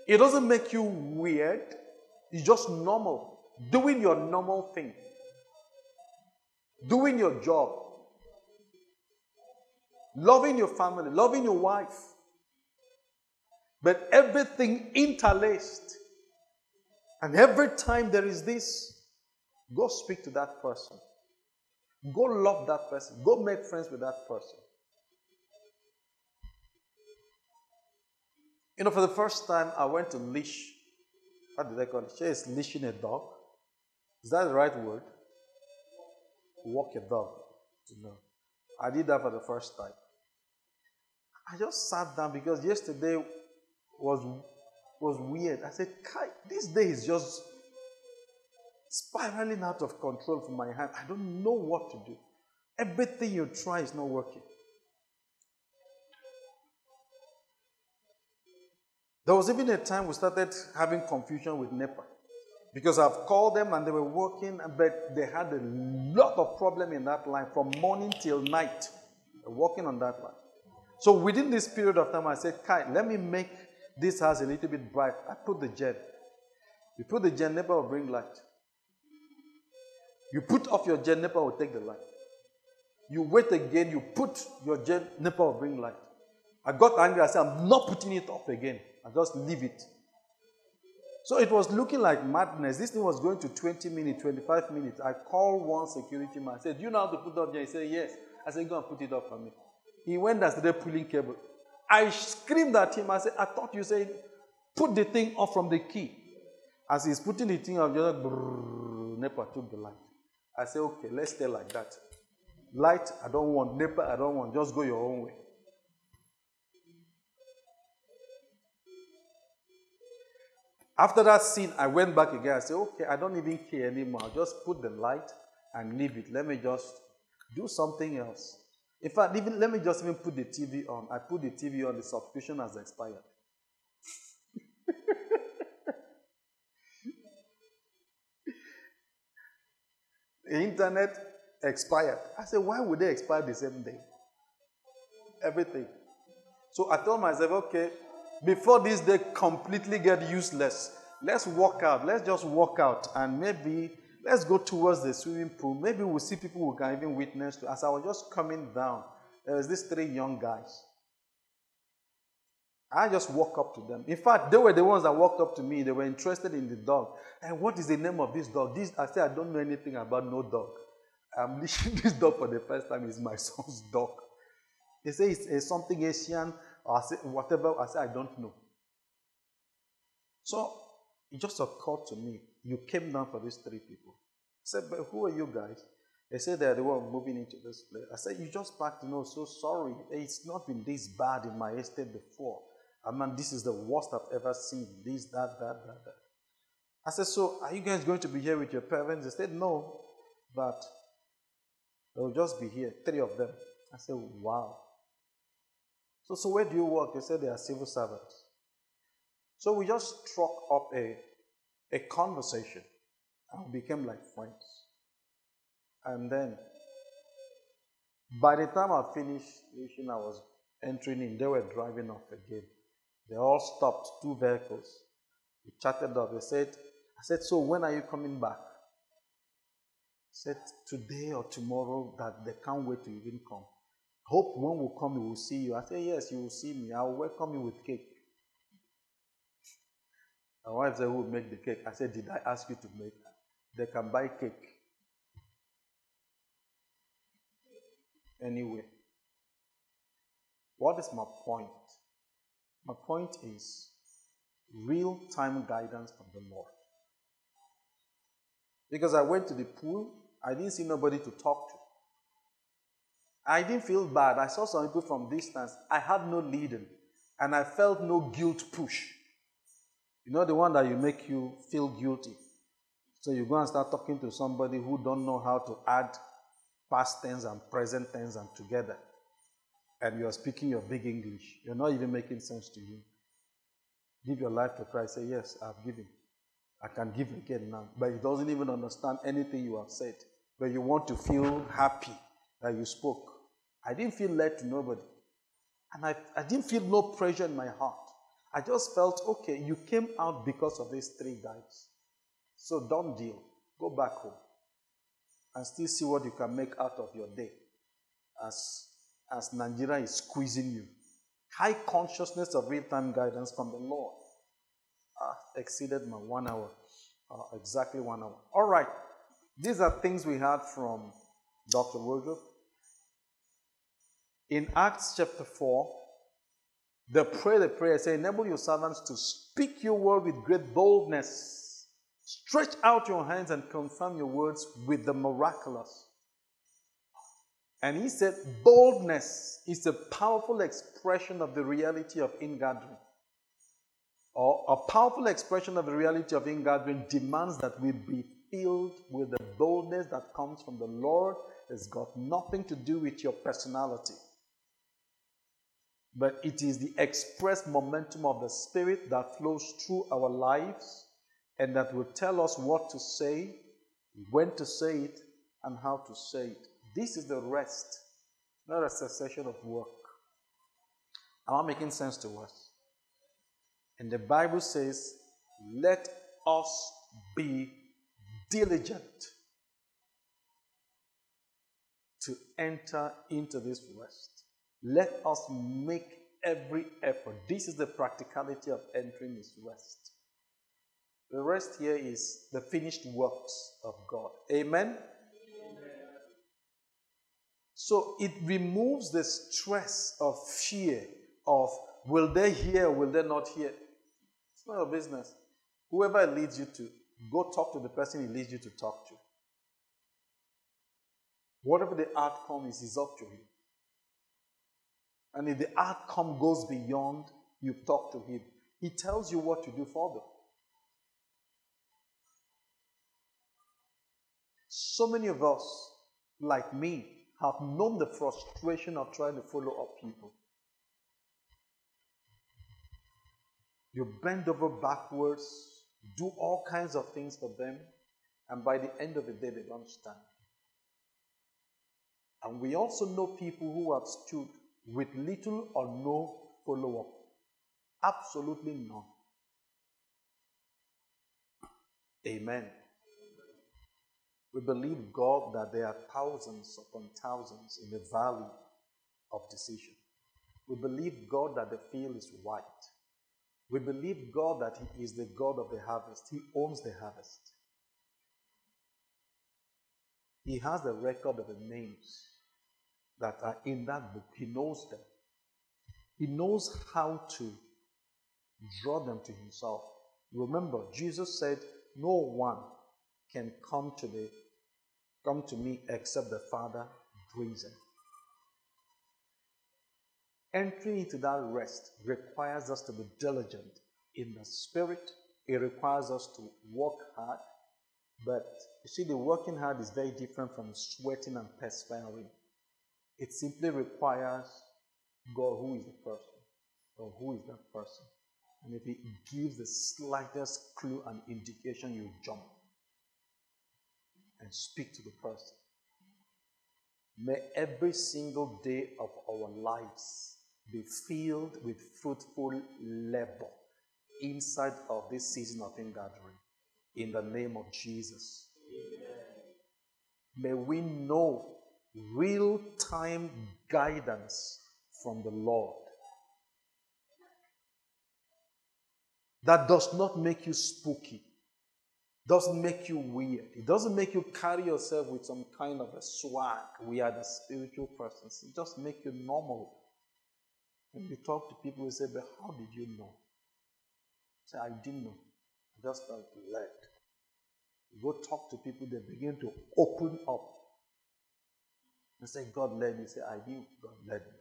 It doesn't make you weird. It's just normal doing your normal thing, doing your job, loving your family, loving your wife, but everything interlaced. And every time there is this, go speak to that person. Go love that person. Go make friends with that person. You know, for the first time, I went to leash. What did I call it? She is leashing a dog. Is that the right word? Walk your dog. To know. I did that for the first time. I just sat down because yesterday was was weird. I said, Kai, this day is just spiraling out of control from my hand. I don't know what to do. Everything you try is not working. There was even a time we started having confusion with NEPA. Because I've called them and they were working, but they had a lot of problem in that line from morning till night, working on that line. So within this period of time, I said, Kai, let me make this house a little bit bright. I put the gen. You put the gen, NEPA will bring light. You put off your gen, NEPA will take the light. You wait again, you put your gen, NEPA will bring light. I got angry. I said, I'm not putting it off again. I just leave it. So it was looking like madness. This thing was going to 20 minutes, 25 minutes. I called one security man. I said, Do you know how to put up there? He said, Yes. I said, Go and put it up for me. He went and started pulling cable. I screamed at him. I said, I thought you said, Put the thing off from the key. As he's putting the thing off, just brrr, NEPA took the light. I said, Okay, let's stay like that. Light, I don't want. NEPA, I don't want. Just go your own way. After that scene, I went back again. I said, okay, I don't even care anymore. I'll just put the light and leave it. Let me just do something else. In fact, even let me just even put the TV on. I put the TV on, the subscription has expired. The internet expired. I said, why would they expire the same day? Everything. So I told myself, okay, before this day completely get useless, let's walk out. Let's just walk out and maybe let's go towards the swimming pool. Maybe we'll see people who can even witness to. As I was just coming down, there was these three young guys. I just walk up to them. In fact, they were the ones that walked up to me. They were interested in the dog. And what is the name of this dog? This I said I don't know anything about no dog. I'm leashing this dog for the first time. It's my son's dog. They say it's, it's something Asian or I say, whatever. I said I don't know. So it just occurred to me. You came down for these three people. I said, but who are you guys? They said they're the one moving into this place. I said, you just packed, you know, so sorry. It's not been this bad in my estate before. I mean, this is the worst I've ever seen. This, that, that, that, that. I said, so are you guys going to be here with your parents? They said, no, but they'll just be here, three of them. I said, wow. So, so where do you work? They said they are civil servants. So we just struck up a, a conversation and became like friends. And then, by the time I finished wishing I was entering in, they were driving off again. They all stopped, two vehicles. We chatted up. They said, I said, So when are you coming back? said, Today or tomorrow, that they can't wait to even come. Hope when we come, we will see you. I said, Yes, you will see me. I will welcome you with cake. My wife said, Who will make the cake? I said, Did I ask you to make? They can buy cake. Anyway, what is my point? My point is real time guidance from the Lord. Because I went to the pool, I didn't see nobody to talk to. I didn't feel bad. I saw some people from distance. I had no leading, and I felt no guilt push. You know the one that you make you feel guilty. So you go and start talking to somebody who don't know how to add past tense and present tense and together and you are speaking your big English, you're not even making sense to you. Give your life to Christ. Say, Yes, I've given. I can give again now. But he doesn't even understand anything you have said. But you want to feel happy that you spoke. I didn't feel led to nobody. And I, I didn't feel no pressure in my heart. I just felt, okay, you came out because of these three guys. So don't deal. Go back home and still see what you can make out of your day as as Nigeria is squeezing you. High consciousness of real time guidance from the Lord. Ah, exceeded my one hour. Uh, exactly one hour. All right. These are things we heard from Dr. Woodruff. In Acts chapter 4, they pray the prayer, say, Enable your servants to speak your word with great boldness. Stretch out your hands and confirm your words with the miraculous. And he said, boldness is a powerful expression of the reality of ingathering. Or a powerful expression of the reality of ingathering demands that we be filled with the boldness that comes from the Lord. It's got nothing to do with your personality. But it is the express momentum of the Spirit that flows through our lives and that will tell us what to say, when to say it, and how to say it. This is the rest, not a cessation of work. Am I making sense to us? And the Bible says, let us be diligent to enter into this rest. Let us make every effort. This is the practicality of entering this rest. The rest here is the finished works of God. Amen. So it removes the stress of fear of will they hear, will they not hear? It's not your business. Whoever leads you to, go talk to the person he leads you to talk to. Whatever the outcome is, is up to him. And if the outcome goes beyond, you talk to him. He tells you what to do for them. So many of us, like me, have known the frustration of trying to follow up people. You bend over backwards, do all kinds of things for them, and by the end of the day, they don't stand. And we also know people who have stood with little or no follow up. Absolutely none. Amen. We believe God that there are thousands upon thousands in the valley of decision. We believe God that the field is white. We believe God that He is the God of the harvest. He owns the harvest. He has the record of the names that are in that book. He knows them. He knows how to draw them to Himself. Remember, Jesus said, No one can come to the come to me except the Father brings him. Entry into that rest requires us to be diligent in the spirit. It requires us to work hard. But you see, the working hard is very different from sweating and perspiring. It simply requires God, who is the person, or who is that person. And if He gives the slightest clue and indication, you jump and speak to the person. May every single day of our lives be filled with fruitful labor inside of this season of ingathering. In the name of Jesus. Amen. May we know real time guidance from the Lord. That does not make you spooky doesn't make you weird. It doesn't make you carry yourself with some kind of a swag. We are the spiritual persons. It just makes you normal. When you talk to people, you say, But how did you know? say, I didn't know. I just felt led. You go talk to people, they begin to open up. And say, God led me. Say, I knew God led me.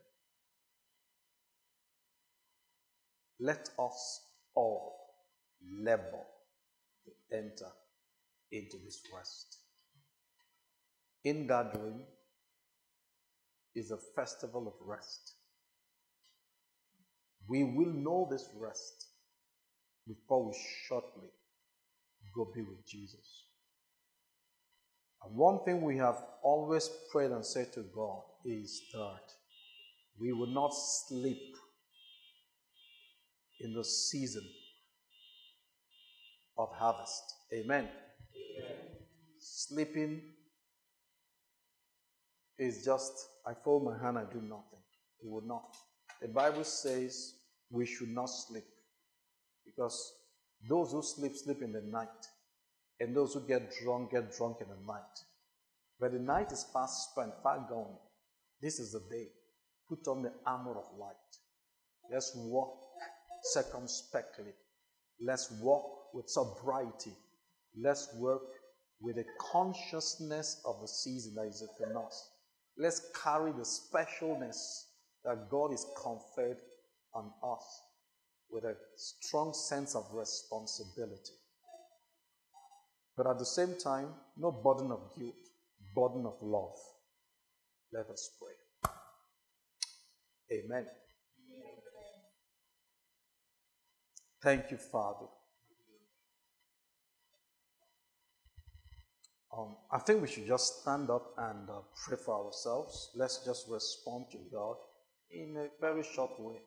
Let us all labor to enter into this rest. In Ingathering is a festival of rest. We will know this rest before we shortly go be with Jesus. And one thing we have always prayed and said to God is that we will not sleep in the season of harvest. Amen. Amen. Sleeping is just, I fold my hand, I do nothing. We will not. The Bible says we should not sleep because those who sleep, sleep in the night. And those who get drunk, get drunk in the night. But the night is fast spent, far gone. This is the day. Put on the armor of light. Let's walk circumspectly. Let's walk with sobriety. Let's work with a consciousness of the season that is upon us. Let's carry the specialness that God is conferred on us with a strong sense of responsibility. But at the same time, no burden of guilt, burden of love. Let us pray. Amen. Thank you, Father. Um, I think we should just stand up and uh, pray for ourselves. Let's just respond to God in a very short way.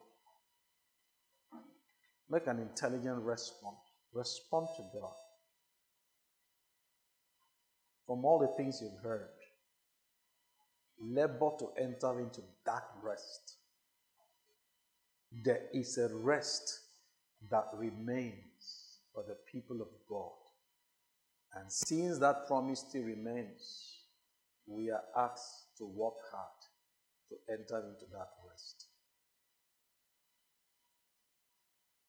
Make an intelligent response. Respond to God. From all the things you've heard, labor to enter into that rest. There is a rest that remains for the people of God. And since that promise still remains, we are asked to work hard to enter into that rest.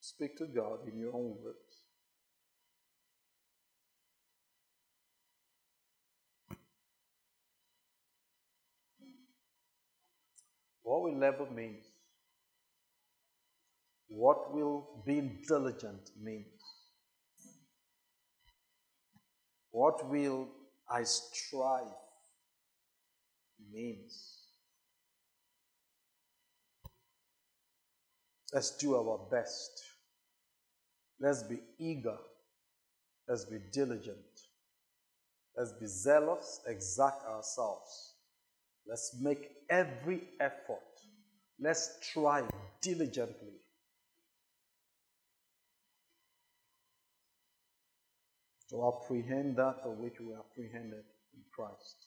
Speak to God in your own words. What will labor mean? What will being diligent mean? What will I strive means? Let's do our best. Let's be eager. Let's be diligent. Let's be zealous, exact ourselves Let's make every effort. Let's try diligently to apprehend that of which we apprehended in Christ.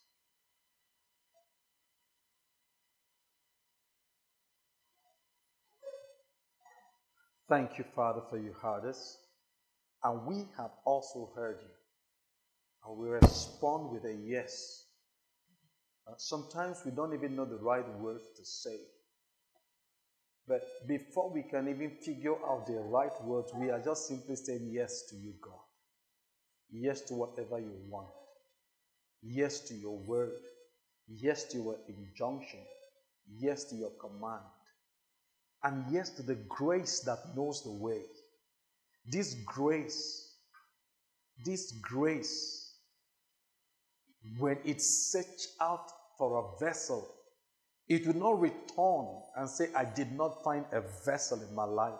Thank you, Father, for you heard us. And we have also heard you. And we respond with a yes. Uh, sometimes we don't even know the right words to say. But before we can even figure out the right words, we are just simply saying yes to you, God. Yes to whatever you want. Yes to your word. Yes to your injunction. Yes to your command. And yes to the grace that knows the way. This grace, this grace, when it search out for a vessel, it will not return and say, I did not find a vessel in my life.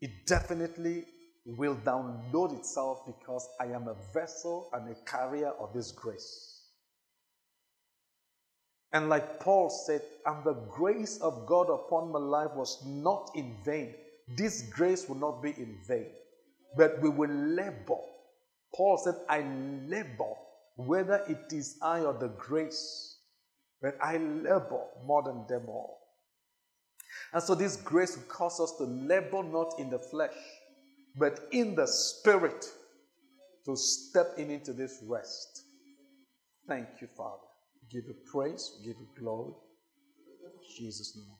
It definitely will download itself because I am a vessel and a carrier of this grace. And like Paul said, and the grace of God upon my life was not in vain. This grace will not be in vain, but we will labor. Paul said, I labor, whether it is I or the grace, but I labor more than them all. And so this grace will cause us to labor not in the flesh, but in the spirit to step in into this rest. Thank you, Father. Give you praise, give you glory. Jesus' name.